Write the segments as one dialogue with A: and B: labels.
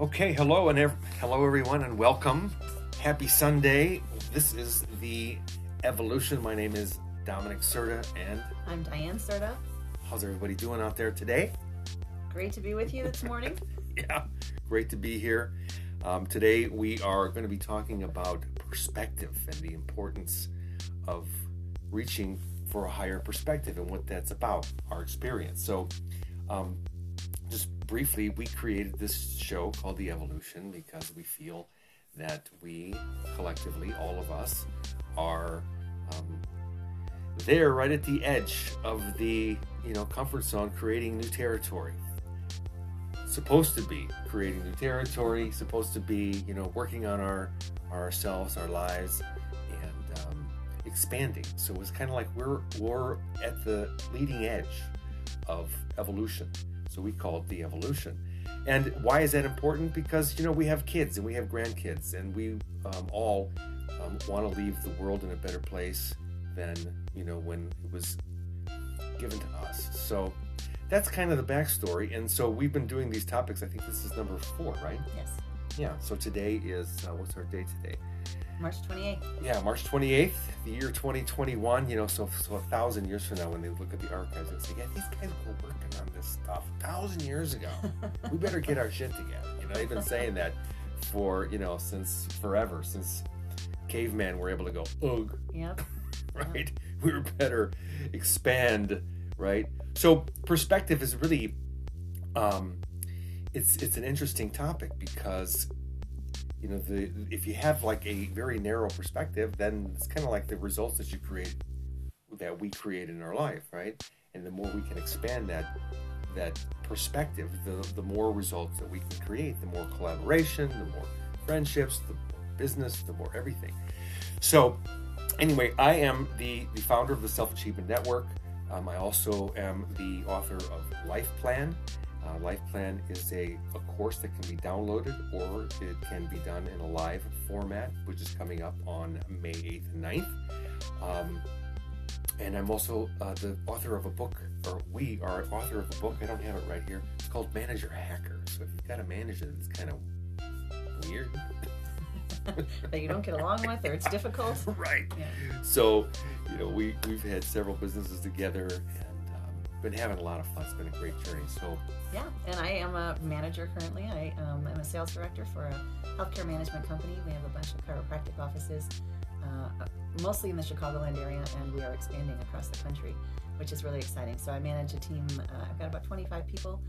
A: Okay, hello and ev- hello everyone, and welcome. Happy Sunday. This is the Evolution. My name is Dominic Serta, and
B: I'm Diane Serta.
A: how's everybody doing out there today?
B: Great to be with you this morning.
A: Yeah, great to be here. Um, today we are going to be talking about perspective and the importance of reaching for a higher perspective and what that's about, our experience. So, um, briefly, we created this show called The Evolution because we feel that we collectively, all of us, are um, there right at the edge of the you know comfort zone, creating new territory. Supposed to be creating new territory, supposed to be you know working on our ourselves, our lives, and um, expanding. So it's kind of like we're we're at the leading edge of evolution. So we call it the evolution. And why is that important? Because you know we have kids and we have grandkids, and we um, all um, want to leave the world in a better place than you know when it was given to us. So that's kind of the backstory. And so we've been doing these topics. I think this is number four, right?
B: Yes,
A: Yeah. So today is uh, what's our day today?
B: March 28th.
A: Yeah, March 28th, the year 2021. You know, so so a thousand years from now, when they look at the archives and say, "Yeah, these guys were working on this stuff a thousand years ago. we better get our shit together." You know, they've been saying that for you know since forever, since cavemen were able to go ugh,
B: Yep.
A: right? We were better expand, right? So perspective is really, um, it's it's an interesting topic because you know the if you have like a very narrow perspective, then it's kind of like the results that you create that we create in our life, right? And the more we can expand that that perspective, the the more results that we can create, the more collaboration, the more friendships, the business, the more everything. So anyway, I am the, the founder of the Self Achievement Network. Um, I also am the author of Life Plan. Uh, Life Plan is a, a course that can be downloaded or it can be done in a live format, which is coming up on May 8th and 9th. Um, and I'm also uh, the author of a book, or we are author of a book. I don't have it right here. It's called Manager Hacker. So if you've got a manager that's kind of weird,
B: that you don't get along with or it's difficult.
A: right.
B: Yeah.
A: So, you know, we we've had several businesses together and been having a lot of fun. It's been a great journey. So,
B: Yeah, and I am a manager currently. I um, am a sales director for a healthcare management company. We have a bunch of chiropractic offices, uh, mostly in the Chicagoland area, and we are expanding across the country, which is really exciting. So I manage a team. Uh, I've got about 25 people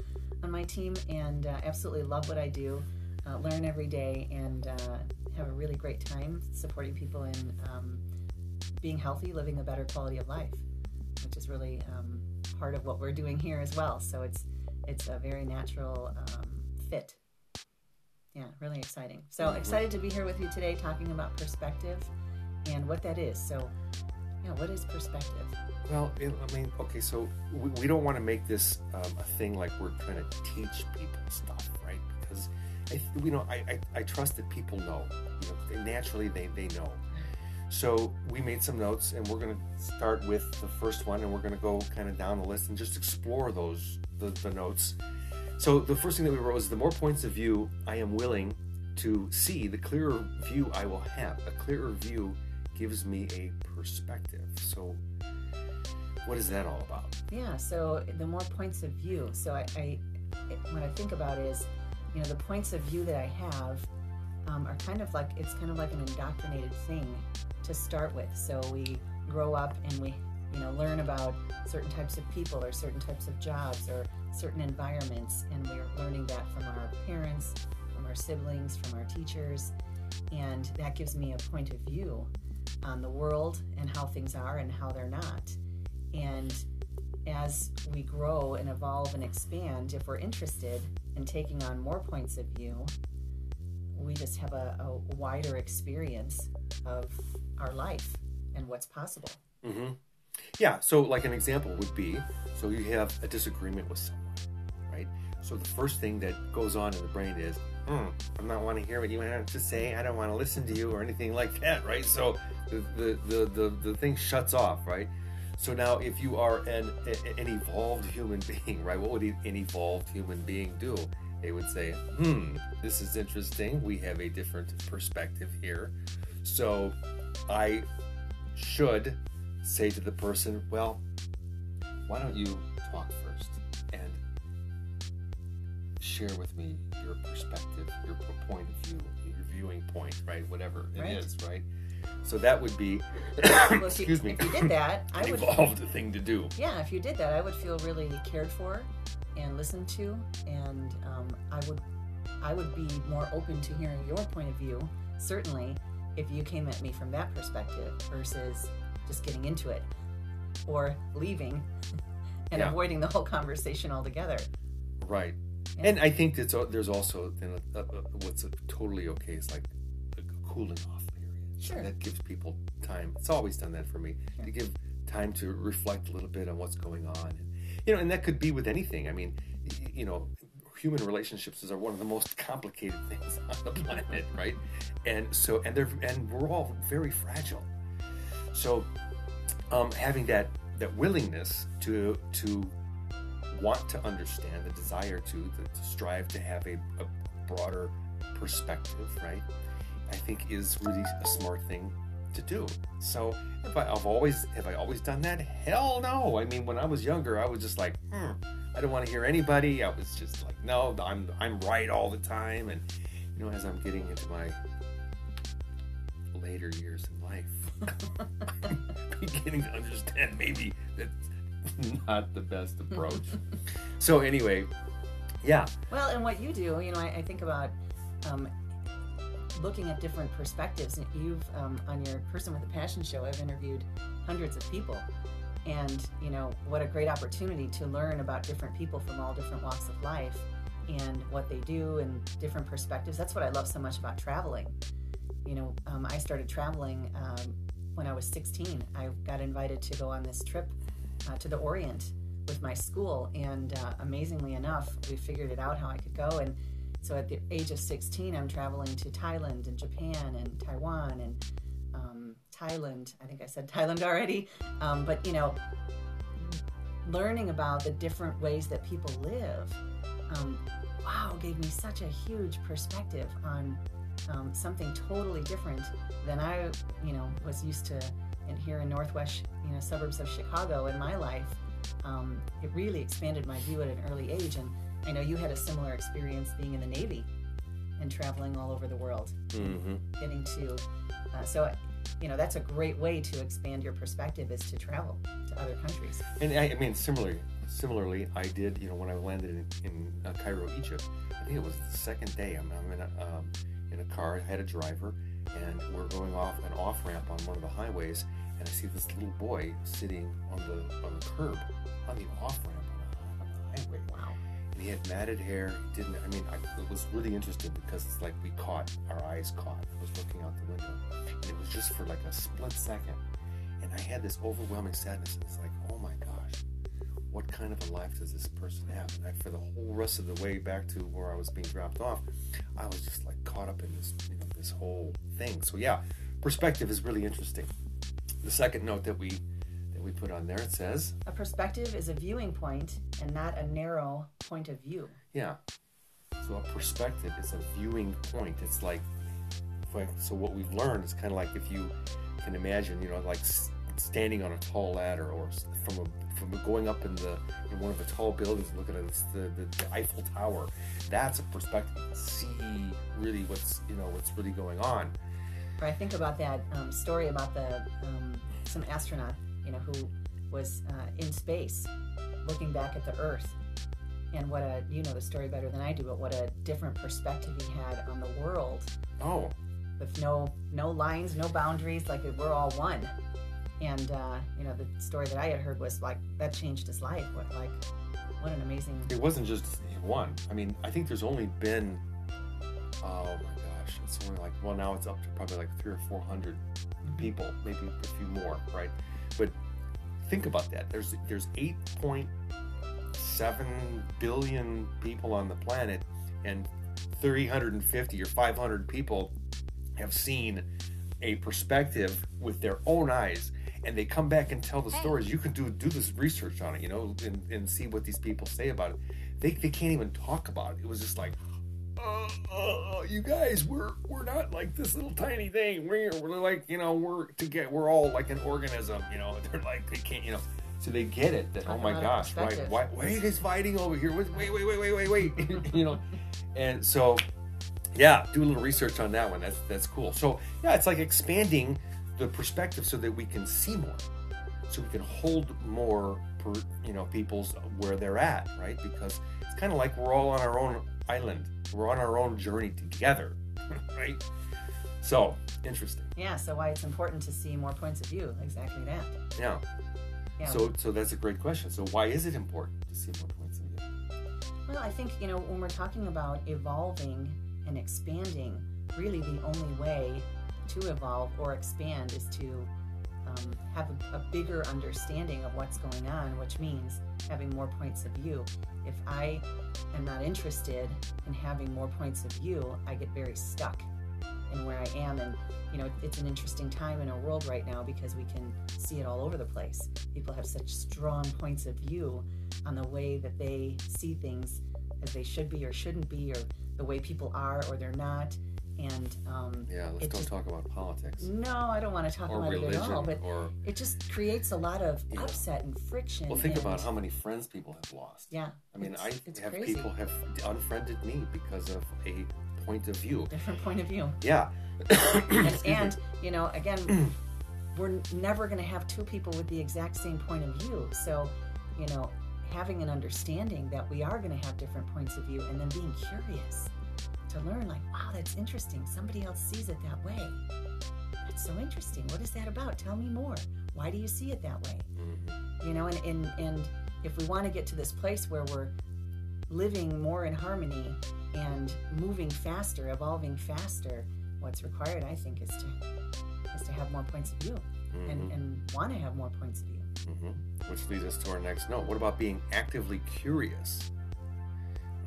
B: on my team, and uh, absolutely love what I do. Uh, learn every day, and uh, have a really great time supporting people in um, being healthy, living a better quality of life, which is really um, part of what we're doing here as well. So it's it's a very natural um, fit. Yeah, really exciting. So
A: Mhm.
B: excited to be here with you today talking about perspective and what that is. So, yeah, what is perspective?
A: well, it, I mean, okay, so we, we don't want to make this um, a thing like we're trying to teach people stuff, right? Because I, you know I, I, I trust that people know. You know, they, naturally they they know. So we made some notes, and we're going to start with the first one, and we're going to go kind of down the list and just explore those the, the notes. So the first thing that we wrote was the more points of view I am willing to see, the clearer view I will have. A clearer view gives me a perspective. So what is that all about?
B: Yeah, so the more points of view. So I, I it, what I think about is, you know, the points of view that I have um, are kind of like it's kind of like an indoctrinated thing to start with. So we grow up and we, you know, learn about certain types of people or certain types of jobs or certain environments, and we're learning that from our parents, from our siblings, from our teachers, and that gives me a point of view on the world and how things are and how they're not. And as we grow and evolve and expand, if we're interested in taking on more points of view, we just have a, a wider experience of our life and what's possible.
A: Mm-hmm. Yeah. So, like an example would be, so you have a disagreement with someone, right? So the first thing that goes on in the brain is, hmm, I'm not want to hear what you have to say. I don't want to listen to you or anything like that, right? So the the the the, the thing shuts off, right? So now, if you are an an evolved human being, right? What would an evolved human being do? They would say, "Hmm, this is interesting. We have a different perspective here." So, I should say to the person, "Well, why don't you talk first and share with me your perspective, your point of view, your viewing point, right? Whatever it
B: Right.
A: is, right?" So that would be,
B: Well, if you,
A: excuse me,
B: if you did that, I
A: an
B: would.
A: evolved thing to do.
B: Yeah, if you did that, I would feel really cared for and listened to, and um, I would, I would be more open to hearing your point of view. Certainly, if you came at me from that perspective versus just getting into it or leaving and
A: Yeah.
B: avoiding the whole conversation altogether.
A: Right.
B: Yeah.
A: And I think that's, there's also then a, a, a- what's totally okay is like a cooling off period.
B: Sure.
A: That gives people time. It's always done that for me
B: Sure.
A: to give time to reflect a little bit on what's going on. And, you know, and that could be with anything. I mean, you know, human relationships are one of the most complicated things on the planet, right? And so, and they're, and we're all very fragile. So, um, having that that willingness to to want to understand, the desire to, to, to strive to have a, a broader perspective, right? I think is really a smart thing to do. So, if I, I've always have I always done that? Hell no. I mean, when I was younger, I was just like, hmm, I don't want to hear anybody. I was just like, no, I'm I'm right all the time. And you know, as I'm getting into my later years in life, I'm beginning to understand maybe that's not the best approach. so anyway, yeah,
B: Well, and what you do, you know, I, I think about um, looking at different perspectives. And You've um, on your Person with a Passion show, I've interviewed hundreds of people, and you know what a great opportunity to learn about different people from all different walks of life and what they do and different perspectives. That's what I love so much about traveling. You know, um, I started traveling um, when I was 16. I got invited to go on this trip uh, to the Orient with my school, and uh, amazingly enough, we figured it out how I could go. And so at the age of 16, I'm traveling to Thailand and Japan and Taiwan and um, Thailand. I think I said Thailand already, um, but you know, learning about the different ways that people live, um, wow, gave me such a huge perspective on um, something totally different than I, you know, was used to in here in northwest, you know, suburbs of Chicago in my life. Um, it really expanded my view at an early age, and I know you had a similar experience being in the Navy and traveling all over the world,
A: hmm
B: getting to. Uh, so, you know, that's a great way to expand your perspective is to travel to other countries.
A: And I, I mean, similarly, similarly, I did. You know, when I landed in, in uh, Cairo, Egypt, I think it was the second day. I'm, I'm in a um, in a car. I had a driver, and we're going off an off ramp on one of the highways, and I see this little boy sitting on the on the curb on the off ramp on, the highway.
B: Wow.
A: And he had matted hair. He didn't. I mean, I, it was really interesting because it's like we caught our eyes caught. I was looking out the window, and it was just for like a split second, and I had this overwhelming sadness. It's like, oh my gosh, what kind of a life does this person have? And I, for the whole rest of the way back to where I was being dropped off, I was just like caught up in this, you know, this whole thing. So yeah, perspective is really interesting. The second note that we we put on there it says,
B: A perspective is a viewing point and not a narrow point of view.
A: yeah. So a perspective is a viewing point. It's like, so what we've learned is kind of like if you can imagine, you know, like standing on a tall ladder or from a from going up in the in one of the tall buildings and looking at the, the the Eiffel Tower. That's a perspective. See really what's you know what's really going on.
B: I think about that um, story about the um, some astronaut, you know, who was uh, in space, looking back at the Earth, and what a you know the story better than I do, but what a different perspective he had on the world,
A: Oh,
B: with no no lines, no boundaries, like we're all one. And uh, you know, the story that I had heard was like that changed his life. What like what an amazing
A: it wasn't just one. I mean, I think there's only been oh my gosh, it's only like well now it's up to probably like three or four hundred people, maybe a few more, right? But think about that. There's there's eight point seven billion people on the planet, and 350 or 500 people have seen a perspective with their own eyes and they come back and tell the stories you can do do this research on it you know and, and see what these people say about it they, they can't even talk about it. It was just like, uh, uh, you guys, we're we're not like this little tiny thing. We're we're like you know we're to get we're all like an organism. You know, they're like they can't you know. So they get it that oh my gosh, why, why why are you guys fighting over here? Wait wait wait wait wait wait you know, and so yeah, do a little research on that one. That's that's cool. So yeah, it's like expanding the perspective so that we can see more, so we can hold more per you know people's where they're at, right? Because it's kind of like we're all on our own island. We're on our own journey together, right? So interesting.
B: Yeah. So why it's important to see more points of view? Exactly that.
A: Yeah. Yeah. So so that's a great question. So why is it important to see more points of view?
B: Well, I think you know when we're talking about evolving and expanding, really the only way to evolve or expand is to um, have a, a, bigger understanding of what's going on, which means having more points of view. If I am not interested in having more points of view, I get very stuck in where I am. And, you know, it's an interesting time in our world right now because we can see it all over the place. People have such strong points of view on the way that they see things as they should be or shouldn't be, or the way people are or they're not and um,
A: yeah, let's don't
B: just,
A: talk about politics.
B: No, I don't want to talk
A: or
B: about
A: religion,
B: it at all. But
A: or,
B: it just creates a lot of yeah. upset and friction.
A: Well, think
B: and,
A: about how many friends people have lost.
B: Yeah,
A: I mean, I have
B: crazy.
A: people have unfriended me because of a point of view.
B: Different point of view.
A: Yeah,
B: and, and you know, again, we're never going to have two people with the exact same point of view. So, you know, having an understanding that we are going to have different points of view, and then being curious to learn like wow that's interesting. Somebody else sees it that way. That's so interesting. What is that about? Tell me more. Why do you see it that way?
A: Mm-hmm.
B: you know and, and and if we want to get to this place where we're living more in harmony and moving faster evolving faster what's required i think is to is to have more points of view
A: mm-hmm.
B: and, and want to have more points of view.
A: Mm-hmm. which leads us to our next note. What about being actively curious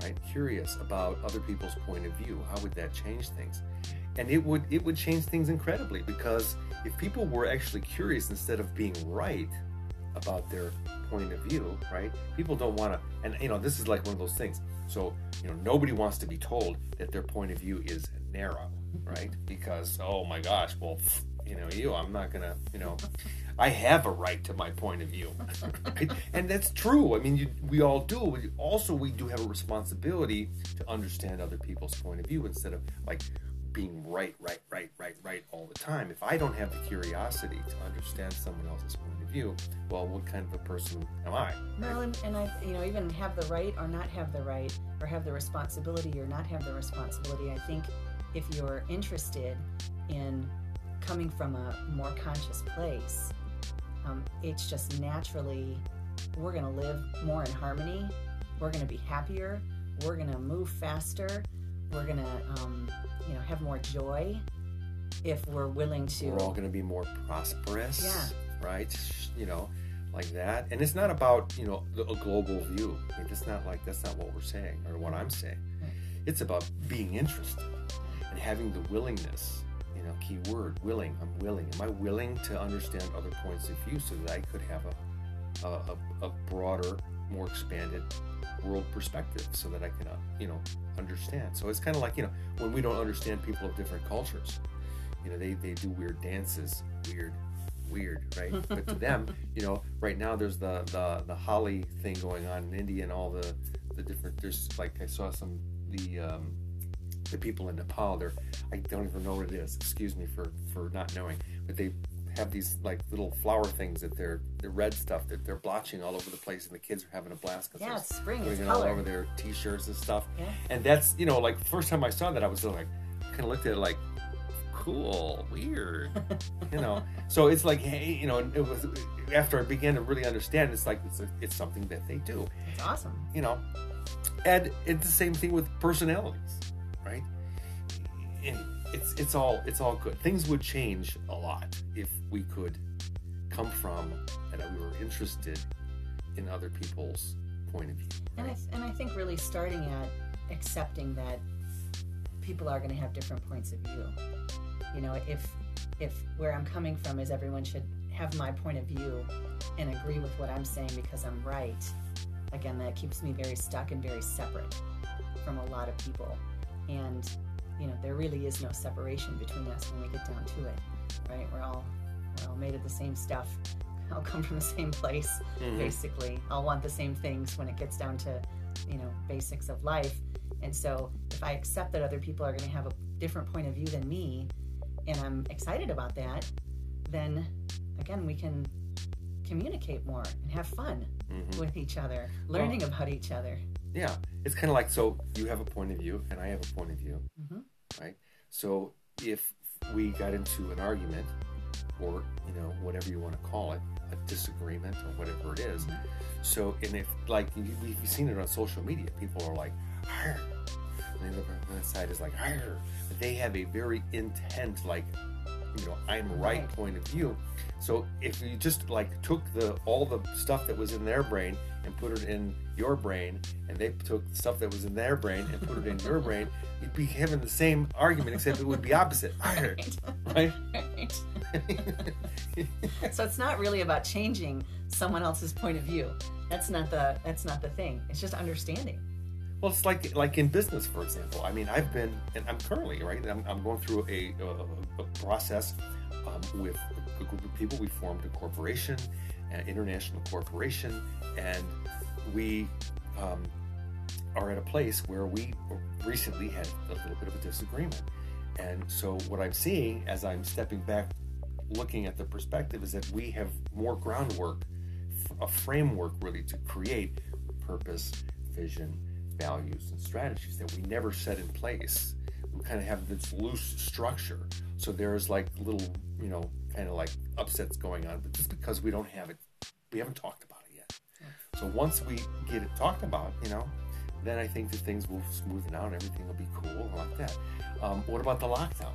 A: right? Curious about other people's point of view. How would that change things? And it would it would change things incredibly because if people were actually curious instead of being right about their point of view, right? People don't want to and you know, this is like one of those things. So, you know, nobody wants to be told that their point of view is narrow, right? Because oh my gosh, well, you know, you I'm not to, you know, I have a right to my point of view, and that's true. I mean, you, we all do. Also, we do have a responsibility to understand other people's point of view instead of like being right, right, right, right, right all the time. If I don't have the curiosity to understand someone else's point of view, well, what kind of a person am I?
B: Well, and, and I, you know, even have the right or not have the right, or have the responsibility or not have the responsibility. I think if you're interested in coming from a more conscious place, um, it's just naturally we're going to live more in harmony. We're going to be happier. We're going to move faster. We're going to, um, you know, have more joy if we're willing to.
A: We're all going to be more prosperous.
B: Yeah.
A: Right. You know, like that. And it's not about you know a global view. I mean, it's not like that's not what we're saying or what I'm saying.
B: Right.
A: It's about being interested and having the willingness key word, willing. I'm willing. Am I willing to understand other points of view so that I could have a, a, a broader, more expanded world perspective so that I can, uh, you know, understand. So it's kind of like, you know, when we don't understand people of different cultures, you know, they, they do weird dances, weird, weird, right? but to them, you know, right now there's the, the, the Holi thing going on in India and all the, the different, there's like, I saw some, the, um, the people in Nepal. They're I don't even know what it is. Excuse me for for not knowing, but they have these like little flower things that they're the red stuff that they're blotching all over the place, and the kids are having a blast
B: because yeah, it's spring, it's
A: it
B: color.
A: all over their t-shirts and stuff.
B: Yeah.
A: And that's you know like first time I saw that I was like kind of looked at it like cool, weird, you know. So it's like hey, you know, it was after I began to really understand, it's like it's, a, it's something that they do.
B: It's awesome,
A: you know. And it's the same thing with personalities right? And it's it's all it's all good. Things would change a lot if we could come from and we were interested in other people's point of view.
B: Right? And I and I think really starting at accepting that people are going to have different points of view. You know, if if where I'm coming from is everyone should have my point of view and agree with what I'm saying because I'm right, again, that keeps me very stuck and very separate from a lot of people. And, you know, there really is no separation between us when we get down to it, right? We're all, we're all made of the same stuff, all come from the same place,
A: Mhm.
B: basically. All want the same things when it gets down to, you know, basics of life. And so if I accept that other people are going to have a different point of view than me, and I'm excited about that, then again, we can communicate more and have fun
A: Mhm.
B: with each other, learning about each other.
A: Yeah, it's kind of like so you have a point of view and I have a point of view,
B: Mhm.
A: right? So if we got into an argument or you know whatever you want to call it, a disagreement or whatever it is,
B: Mhm.
A: so and if like you- we've seen it on social media, people are like, "Arr," and they look on the side is like, "Arr." they have a very intent like you know I'm right
B: Right.
A: point of view. So if you just like took the all the stuff that was in their brain and put it in your brain, and they took the stuff that was in their brain and put it in your brain, you'd be having the same argument except it would be opposite,
B: Right.
A: right?
B: Right. so it's not really about changing someone else's point of view. That's not the that's not the thing. It's just understanding.
A: Well, it's like like in business, for example. I mean, I've been, and I'm currently right. I'm, I'm going through a, a, a process um, with a group of people. We formed a corporation, an international corporation, and we um, are at a place where we recently had a little bit of a disagreement. And so, what I'm seeing as I'm stepping back, looking at the perspective, is that we have more groundwork, a framework really to create purpose, vision, values, and strategies that we never set in place. We kind of have this loose structure. So there's like little, you know, kind of like upsets going on, but just because we don't have it, we haven't talked about it yet. So once we get it talked about, you know, then I think that things will smoothen out and everything will be cool like that. Um, what about the lockdown?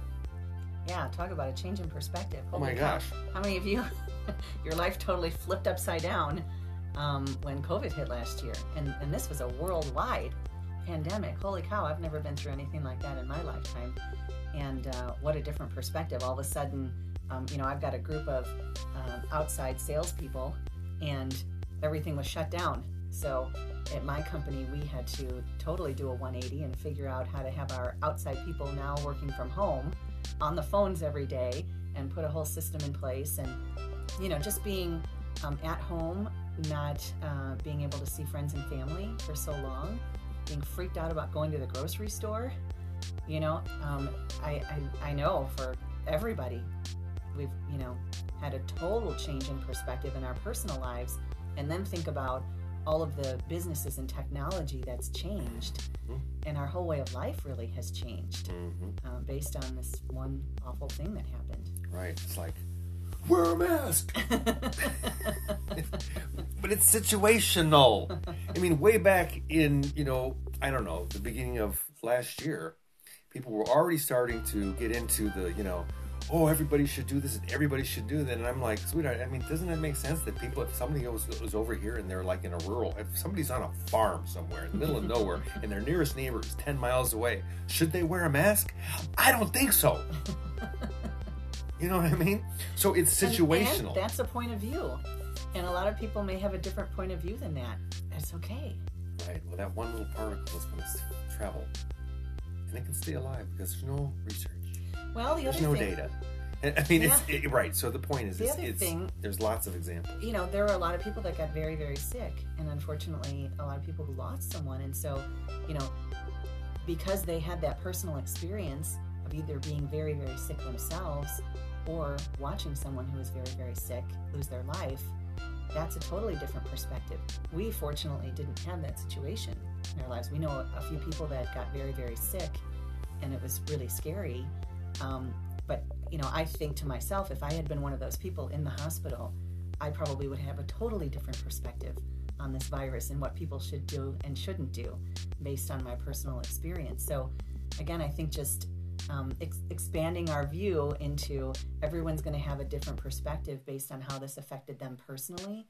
B: Yeah, talk about a change in perspective.
A: Oh my
B: Holy cow.
A: gosh.
B: How many of you, your life totally flipped upside down um, when COVID hit last year? And, and this was a worldwide pandemic. Holy cow, I've never been through anything like that in my lifetime. And uh, what a different perspective. All of a sudden, um, you know, I've got a group of um, outside salespeople, and everything was shut down. So at my company, we had to totally do a 180 and figure out how to have our outside people now working from home on the phones every day and put a whole system in place and you know just being um, at home not uh, being able to see friends and family for so long being freaked out about going to the grocery store you know um, I, I, I know for everybody we've you know had a total change in perspective in our personal lives and then think about all of the businesses and technology that's changed
A: Mhm.
B: and our whole way of life really has changed
A: hmm
B: uh, based on this one awful thing that happened.
A: Right. It's like, wear a mask. but it's situational. I mean, way back in, you know, I don't know, the beginning of last year, people were already starting to get into the, you know, oh, everybody should do this and everybody should do that. And I'm like, sweetheart, I mean, doesn't it make sense that people, if somebody was, was over here and they're like in a rural, if somebody's on a farm somewhere in the middle of nowhere and their nearest neighbor is 10 miles away, should they wear a mask? I don't think so. You know what I mean? So it's
B: And-
A: situational.
B: And that's a point of view. And a lot of people may have a different point of view than that. That's okay.
A: Right. Well, that one little particle is going to travel, and it can stay alive because there's no research.
B: Well, the
A: There's no
B: thing,
A: data. And, I mean, it's it, right. So the point is,
B: The
A: it's,
B: other
A: it's
B: thing-
A: there's lots of examples.
B: you know, there were a lot of people that got very, very sick. And unfortunately, a lot of people who lost someone. And so, you know, because they had that personal experience of either being very, very sick themselves or watching someone who was very, very sick lose their life, that's a totally different perspective. We fortunately didn't have that situation in our lives. We know a few people that got very, very sick and it was really scary. Um, but, you know, I think to myself, if I had been one of those people in the hospital, I probably would have a totally different perspective on this virus and what people should do and shouldn't do based on my personal experience. So, again, I think just um, ex- expanding our view into everyone's going to have a different perspective based on how this affected them personally,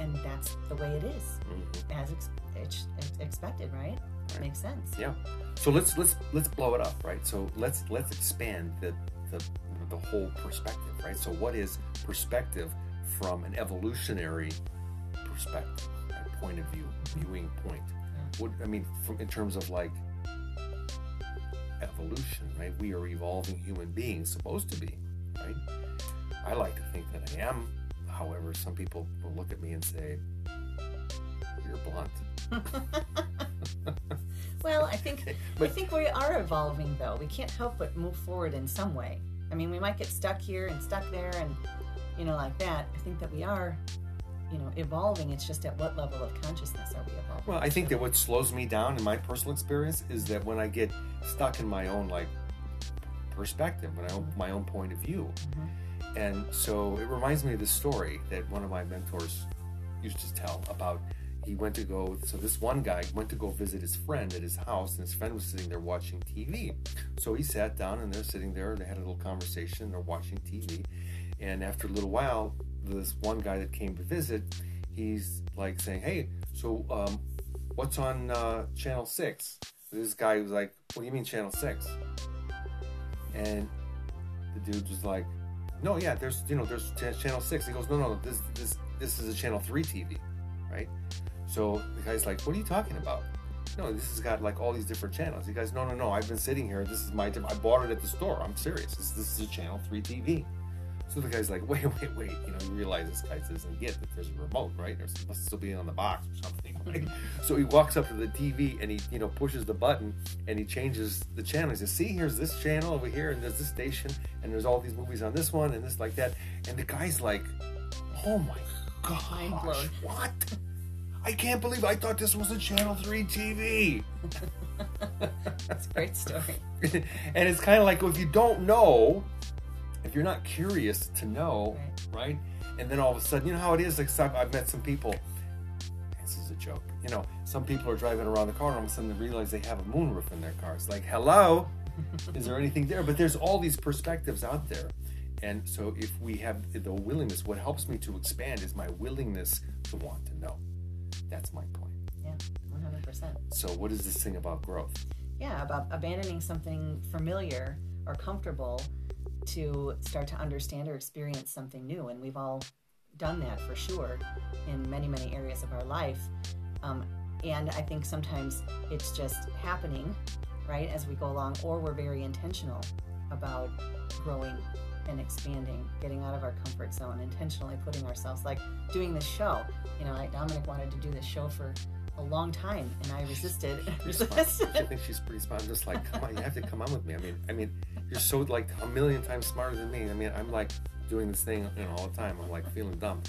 B: and that's the way it is,
A: Mhm.
B: as ex- ex- ex- expected, right?
A: Right.
B: Makes sense.
A: Yeah. So let's let's let's blow it up, right? So let's let's expand the the the whole perspective, right? So what is perspective from an evolutionary perspective, right? point of view, viewing point. What I mean, from in terms of like evolution, right? We are evolving human beings, supposed to be, right? I like to think that I am. However, some people will look at me and say, "You're blunt."
B: well, I think I think we are evolving though. We can't help but move forward in some way. I mean, we might get stuck here and stuck there and you know like that. I think that we are you know evolving. It's just at what level of consciousness are we evolving?
A: Well, I think that what slows me down in my personal experience is that when I get stuck in my own like perspective, my own my own point of view,
B: Mhm.
A: And so it reminds me of the story that one of my mentors used to tell about. He went to go. So this one guy went to go visit his friend at his house, and his friend was sitting there watching TV. So he sat down, and they're sitting there. They had a little conversation. They're watching TV, and after a little while, this one guy that came to visit, he's like saying, "Hey, so um, what's on uh, channel six? This guy was like, "What do you mean channel 6? And the dude was like, "No, yeah, there's you know there's ch- channel six. He goes, "No, no, this this this is a channel three TV, right?" So the guy's like, "What are you talking about?" No, this has got like all these different channels. He goes, "No, no, no. I've been sitting here. This is my. I bought it at the store. I'm serious. This, this is a channel three TV." So the guy's like, wait, wait, wait. You know, you realize this guy doesn't get that there's a remote, right? There's must still be on the box or something, right? so he walks up to the TV and he, you know, pushes the button and he changes the channel. He says, see, here's this channel over here and there's this station and there's all these movies on this one and this like that. And the guy's like, oh my gosh, what? I can't believe I thought this was a Channel 3 TV.
B: That's a great story.
A: and it's kind of like if you don't know, if you're not curious to know, right? And then all of a sudden, you know how it is. Except I've met some people. This is a joke. You know, some people are driving around the car, and all of a sudden they realize they have a moonroof in their car. It's like, hello, is there anything there? But there's all these perspectives out there. And so, if we have the willingness, what helps me to expand is my willingness to want to know. That's my point.
B: Yeah, one hundred percent.
A: So, what is this thing about growth?
B: Yeah, about abandoning something familiar or comfortable to start to understand or experience something new. And we've all done that for sure in many, many areas of our life. Um, and I think sometimes it's just happening, right, as we go along, or we're very intentional about growing and expanding, getting out of our comfort zone, intentionally putting ourselves like doing this show. You know, I, Dominic wanted to do this show for a long time, and I resisted. resisted.
A: I think she's pretty smart. I'm just like, come on, you have to come on with me. I mean, I mean, you're so like a million times smarter than me. I mean, I'm like doing this thing, you know, all the time. I'm like feeling dumb.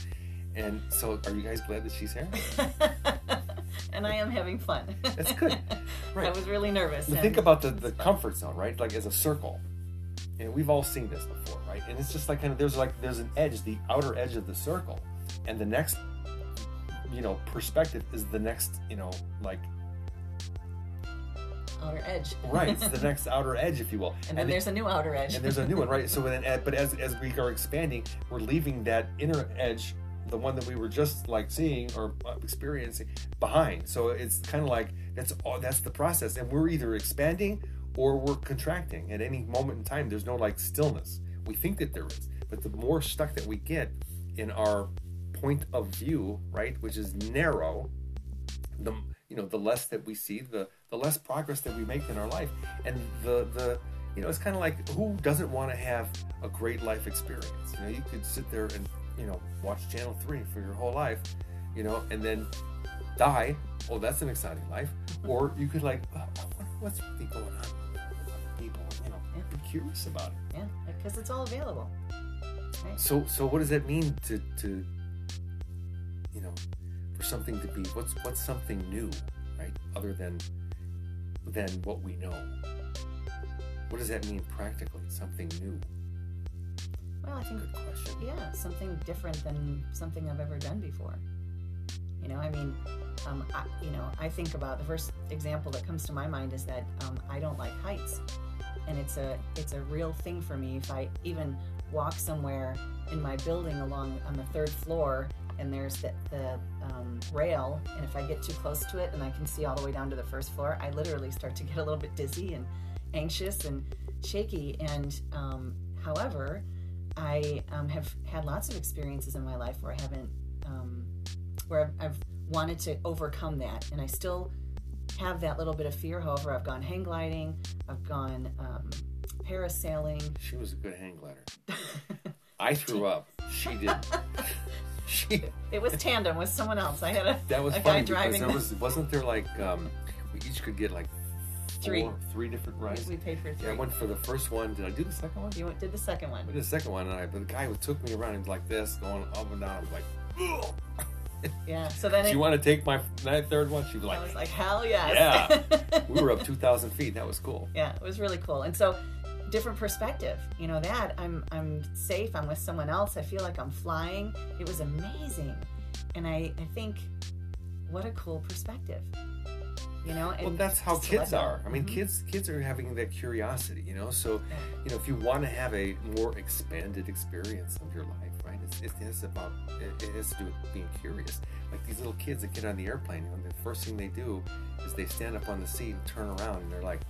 A: And so, are you guys glad that she's here?
B: and I am having fun.
A: That's good. Right.
B: I was really nervous. And
A: think about the, the comfort zone, right? Like as a circle. And we've all seen this before, right? And it's just like kind of there's like there's an edge, the outer edge of the circle, and the next, you know, perspective is the next, you know, like
B: outer edge.
A: right, it's the next outer edge, if you will.
B: and then
A: it-
B: there's a new outer edge.
A: and there's a new one, right? So then, but as as we are expanding, we're leaving that inner edge, the one that we were just like seeing or uh, experiencing, behind. So it's kind of like that's all. That's the process, and we're either expanding or we're contracting at any moment in time. There's no like stillness. We think that there is, but the more stuck that we get in our point of view, right, which is narrow, the you know the less that we see the the less progress that we make in our life and the the you know it's kind of like who doesn't want to have a great life experience you know you could sit there and you know watch channel 3 for your whole life you know and then die oh that's an exciting life mm-hmm. or you could like oh, what's really going on with other people you know
B: Yeah.
A: be curious about it
B: yeah, because it's all available. Right?
A: so so what does that mean to to you know for something to be what's what's something new right other than than what we know what does that mean practically something new
B: Well, I think
A: good question
B: yeah, something different than something I've ever done before. You know, I mean, um, I, you know, I think about the first example that comes to my mind is that um, I don't like heights, and it's a it's a real thing for me. If I even walk somewhere in my building along on the third floor, and there's the, the um, rail, and if I get too close to it and I can see all the way down to the first floor, I literally start to get a little bit dizzy and anxious and shaky. And um, however, I um, have had lots of experiences in my life where I haven't, um, where I've, I've wanted to overcome that, and I still have that little bit of fear. However, I've gone hang gliding, I've gone um, parasailing.
A: She was a good hang glider. I threw up. She did. she.
B: It was tandem with someone else. I had a
A: That was
B: a
A: funny
B: guy driving.
A: there was wasn't there like um, we each could get like
B: Three.
A: four, three different rides.
B: we paid for three.
A: Yeah, I went for the first one. Did I do the second one?
B: you went, did the second one.
A: I did the second one, and I but the guy who took me around he was like this, going up and down. I was like, Ugh.
B: Yeah. So then
A: "Do
B: it,
A: you want to take my my third one?" She was like,
B: I
A: like,
B: was like, hell yes. Yeah.
A: we were up two thousand feet. That was cool.
B: yeah, it was really cool. And so different perspective. You know that I'm I'm safe. I'm with someone else. I feel like I'm flying. It was amazing. And I I think what a cool perspective. You know, and
A: Well, that's how kids are. I mean,
B: Mhm.
A: kids kids are having that curiosity, you know. So, you know, if you want to have a more expanded experience of your life, right? It's, it is about it, it has to do with being curious. Like these little kids that get on the airplane, you know, the first thing they do is they stand up on the seat and turn around, and they're like,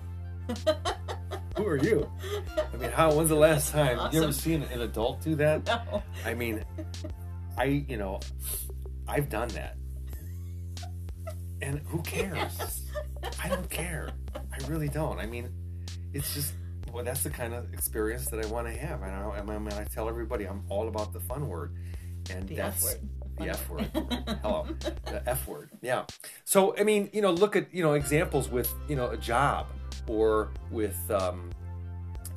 A: "Who are you?" I mean, how? When's the last time you ever seen an adult do that?
B: No.
A: I mean, I you know, I've done that, and who cares? I don't care. I really don't. I mean, it's just well, that's the kind of experience that I want to have. And I, I mean, I tell everybody I'm all about the fun word, and
B: The
A: that's
B: F word.
A: the F word. Hello, the F word. Yeah. So I mean, you know, look at you know examples with you know a job or with um,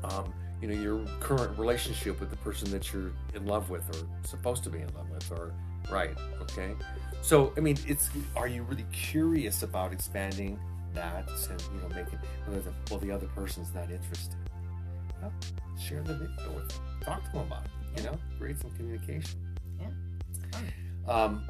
A: um, you know your current relationship with the person that you're in love with or supposed to be in love with or right. Okay. So I mean, it's are you really curious about expanding that and you know making well the, well the other person's not interested. Well, share the video with them. Talk to them about it. You know, create some communication.
B: Yeah.
A: Um,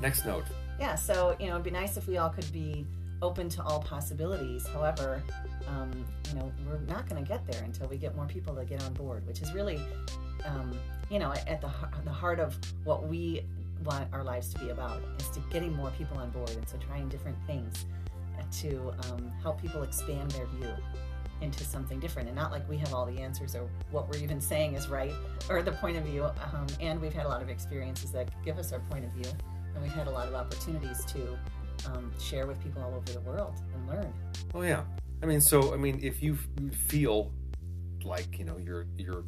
A: next note.
B: Yeah, so you know, it'd be nice if we all could be open to all possibilities. However, um, you know, we're not going to get there until we get more people to get on board, which is really, um, you know, at the the heart of what we want our lives to be about is to getting more people on board, and so trying different things uh, to um, help people expand their view into something different and not like we have all the answers or what we're even saying is right or the point of view um, and we've had a lot of experiences that give us our point of view and we've had a lot of opportunities to um, share with people all over the world and learn.
A: Oh yeah. I mean, so I mean, if you feel like you know you're you're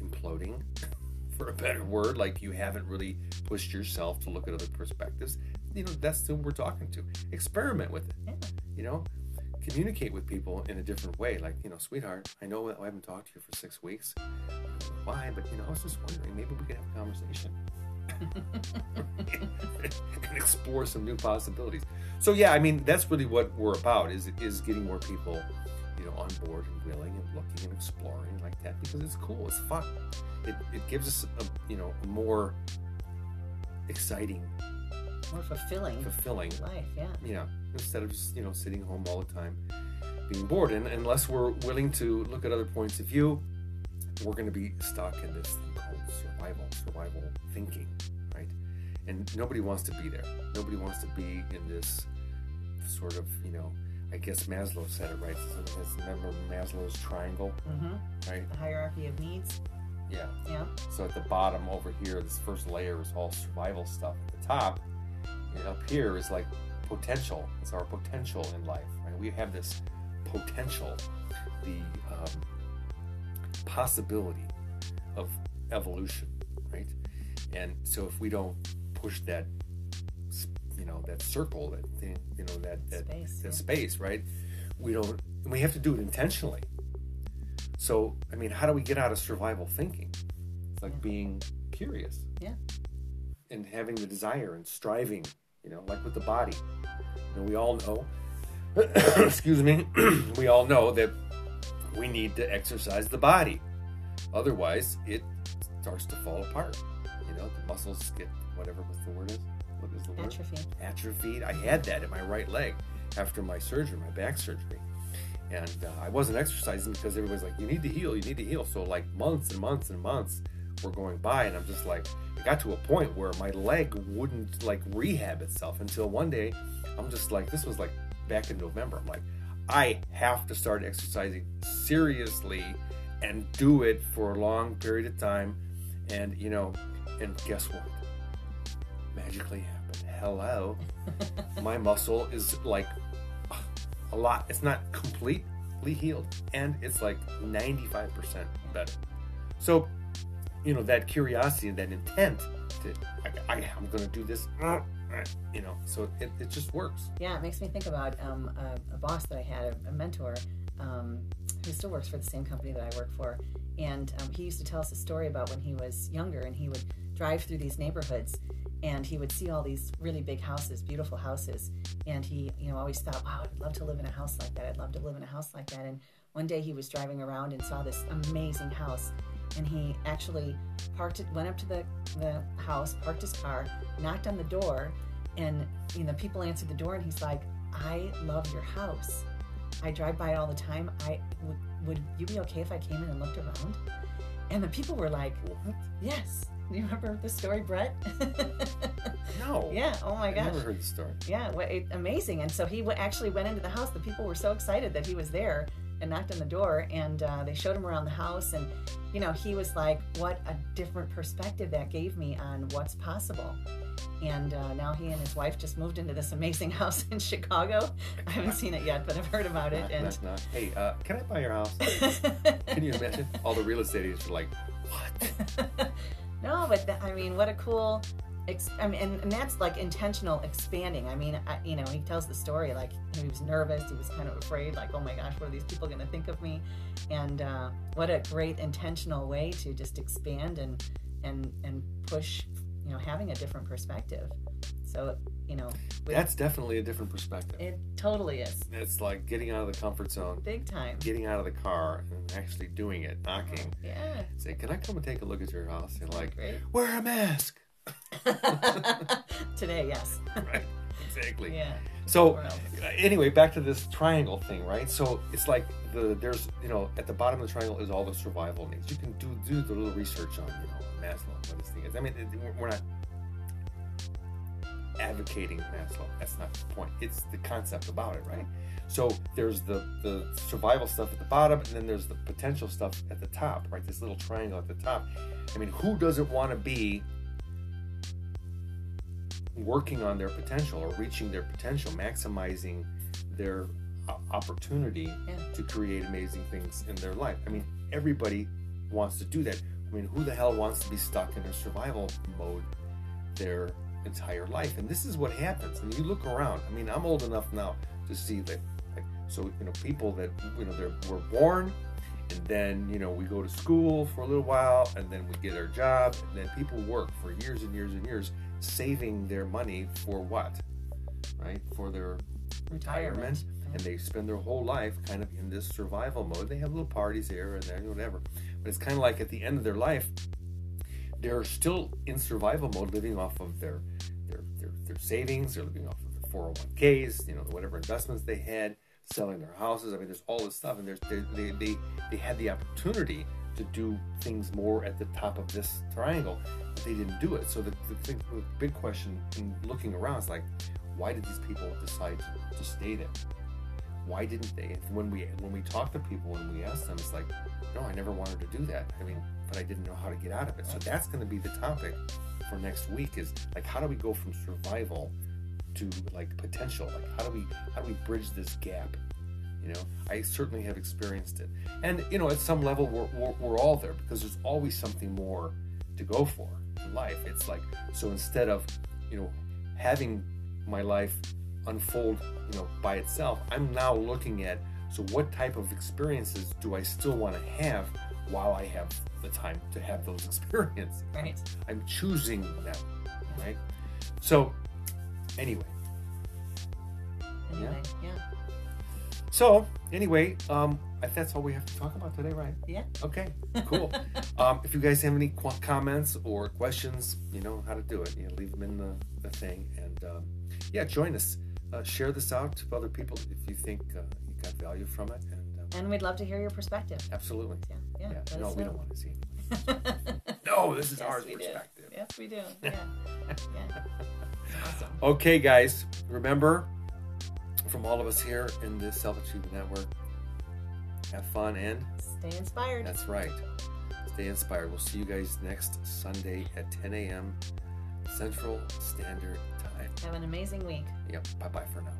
A: imploding, for a better word, like you haven't really pushed yourself to look at other perspectives, you know that's who we're talking to. Experiment with it.
B: Yeah.
A: You know, communicate with people in a different way. Like you know, sweetheart, I know that I haven't talked to you for six weeks. I don't know Why? But you know, I was just wondering, maybe we could have a conversation. and explore some new possibilities. So yeah, I mean that's really what we're about is is getting more people, you know, on board and willing and looking and exploring like that because it's cool, it's fun. It, it gives us a you know a more exciting,
B: More fulfilling
A: fulfilling,
B: life, yeah.
A: you know, instead of just you know sitting home all the time being bored. And unless we're willing to look at other points of view, we're going to be stuck in this thing survival, survival thinking, right? And nobody wants to be there. Nobody wants to be in this sort of, you know, I guess Maslow said it right. Remember Maslow's triangle,
B: hmm
A: right?
B: The hierarchy of needs,
A: Yeah.
B: yeah.
A: So at the bottom over here, this first layer is all survival stuff. At the top, and up here is like potential. It's our potential in life, right? We have this potential, the um, possibility of evolution, right? And so if we don't push that, you know, that circle, that thing, you know, that that
B: Space,
A: that
B: yeah.
A: space, right? We don't. We have to do it intentionally. So, I mean, how do we get out of survival thinking? It's like
B: Yeah.
A: being curious.
B: Yeah.
A: And having the desire and striving, you know, like with the body. And we all know, excuse me, we all know that we need to exercise the body. Otherwise, it starts to fall apart. You know, the muscles get whatever the word is. What is the word?
B: Atrophy.
A: atrophied. I had that in my right leg after my surgery, my back surgery. And uh, I wasn't exercising because everybody's like, you need to heal, you need to heal. So, like, months and months and months were going by, and I'm just like, it got to a point where my leg wouldn't like rehab itself until one day I'm just like, this was like back in November. I'm like, I have to start exercising seriously and do it for a long period of time. And, you know, and guess what? magically happened. Hello, my muscle is like a lot. It's not completely healed, and it's like 95% better. So, you know, that curiosity, and that intent to, I, I, am going to do this, you know, so it, it just works.
B: Yeah, it makes me think about um, a, a, boss that I had, a, a mentor, um, who still works for the same company that I work for. And um, he used to tell us a story about when he was younger and he would drive through these neighborhoods and he would see all these really big houses, beautiful houses. And he, you know, always thought, wow, I'd love to live in a house like that. I'd love to live in a house like that. And one day he was driving around and saw this amazing house. And he actually parked it, went up to the, the house, parked his car, knocked on the door, and you know, people answered the door and he's like, I love your house. I drive by it all the time. I would, would you be okay if I came in and looked around? And the people were like, yes. You remember the story, Brett?
A: no.
B: Yeah. Oh my gosh. I
A: never heard the story.
B: Yeah. Well, it, amazing. And so he w- actually went into the house. The people were so excited that he was there and knocked on the door and uh, they showed him around the house and you know he was like what a different perspective that gave me on what's possible. And uh, now he and his wife just moved into this amazing house in chicago. I haven't seen it yet but i've heard about it
A: and not. hey uh, can i buy your house? Can you imagine? All the real estate agents are like what?
B: No but th- i mean what a cool ex- I mean, and, and, that's like intentional expanding. I mean, I, you know, he tells the story like he was nervous, he was kind of afraid, like, oh my gosh, what are these people going to think of me? And uh, what a great intentional way to just expand and and and push, you know, having a different perspective. So you know,
A: that's definitely a different perspective.
B: It totally is.
A: It's like getting out of the comfort zone,
B: big time.
A: Getting out of the car and actually doing it, knocking.
B: Yeah.
A: Say, can I come and take a look at your house? And like, wear a mask.
B: Today, yes.
A: right. Exactly.
B: Yeah.
A: So anyway, back to this triangle thing, right? So it's like the there's you know at the bottom of the triangle is all the survival needs. You can do do the little research on you know Maslow what this thing is. I mean, we're not advocating Maslow. That's not the point. It's the concept about it, right? So there's the the survival stuff at the bottom, and then there's the potential stuff at the top, right? This little triangle at the top. I mean, who doesn't want to be working on their potential or reaching their potential, maximizing their opportunity yeah. to create amazing things in their life. I mean, everybody wants to do that. I mean, who the hell wants to be stuck in a survival mode their entire life? And this is what happens. And you look around. I mean, I'm old enough now to see that. Like, so you know, people that you know they're were born, and then you know we go to school for a little while, and then we get our job, and then people work for years and years and years saving their money for what? Right? For their retirement. retirement. And they spend their whole life kind of in this survival mode. They have little parties here and there, whatever. But it's kind of like at the end of their life, they're still in survival mode, living off of their their their, their savings. They're living off of their 401ks, you know, whatever investments they had, selling their houses. I mean, there's all this stuff, and there's they they they had the opportunity to do things more at the top of this triangle, they didn't do it. So the, the, thing, the big question in looking around is like, why did these people decide to, stay there? Why didn't they? When we when we talk to people and we ask them, it's like, no, I never wanted to do that. I mean, but I didn't know how to get out of it. So that's going to be the topic for next week. Is like, how do we go from survival to like potential? Like, how do we how do we bridge this gap? You know, I certainly have experienced it. And, you know, at some level, we're, we're, we're all there because there's always something more to go for in life. It's like, so instead of, you know, having my life unfold, you know, by itself, I'm now looking at, so what type of experiences do I still want to have while I have the time to have those experiences?
B: Right.
A: I'm choosing them, right? So, anyway.
B: Anyway, yeah. yeah.
A: So, anyway, um, that's all we have to talk about today, right?
B: Yeah.
A: Okay, cool. um, if you guys have any qu- comments or questions, you know how to do it. You know, leave them in the, the thing. And um, yeah, join us. Uh, share this out to other people if you think uh, you got value from it. And,
B: um, and we'd love to hear your perspective.
A: Absolutely.
B: Yeah. yeah,
A: yeah. No, we don't want to see no, this is
B: yes,
A: our perspective.
B: Do. Yes, we do. Yeah. yeah.
A: Awesome. Okay, guys, remember from all of us here in this Self Achievement Network. Have fun and
B: stay inspired.
A: That's right. Stay inspired. We'll see you guys next Sunday at 10 a.m. Central Standard Time.
B: Have an amazing week.
A: Yep. Bye bye for now.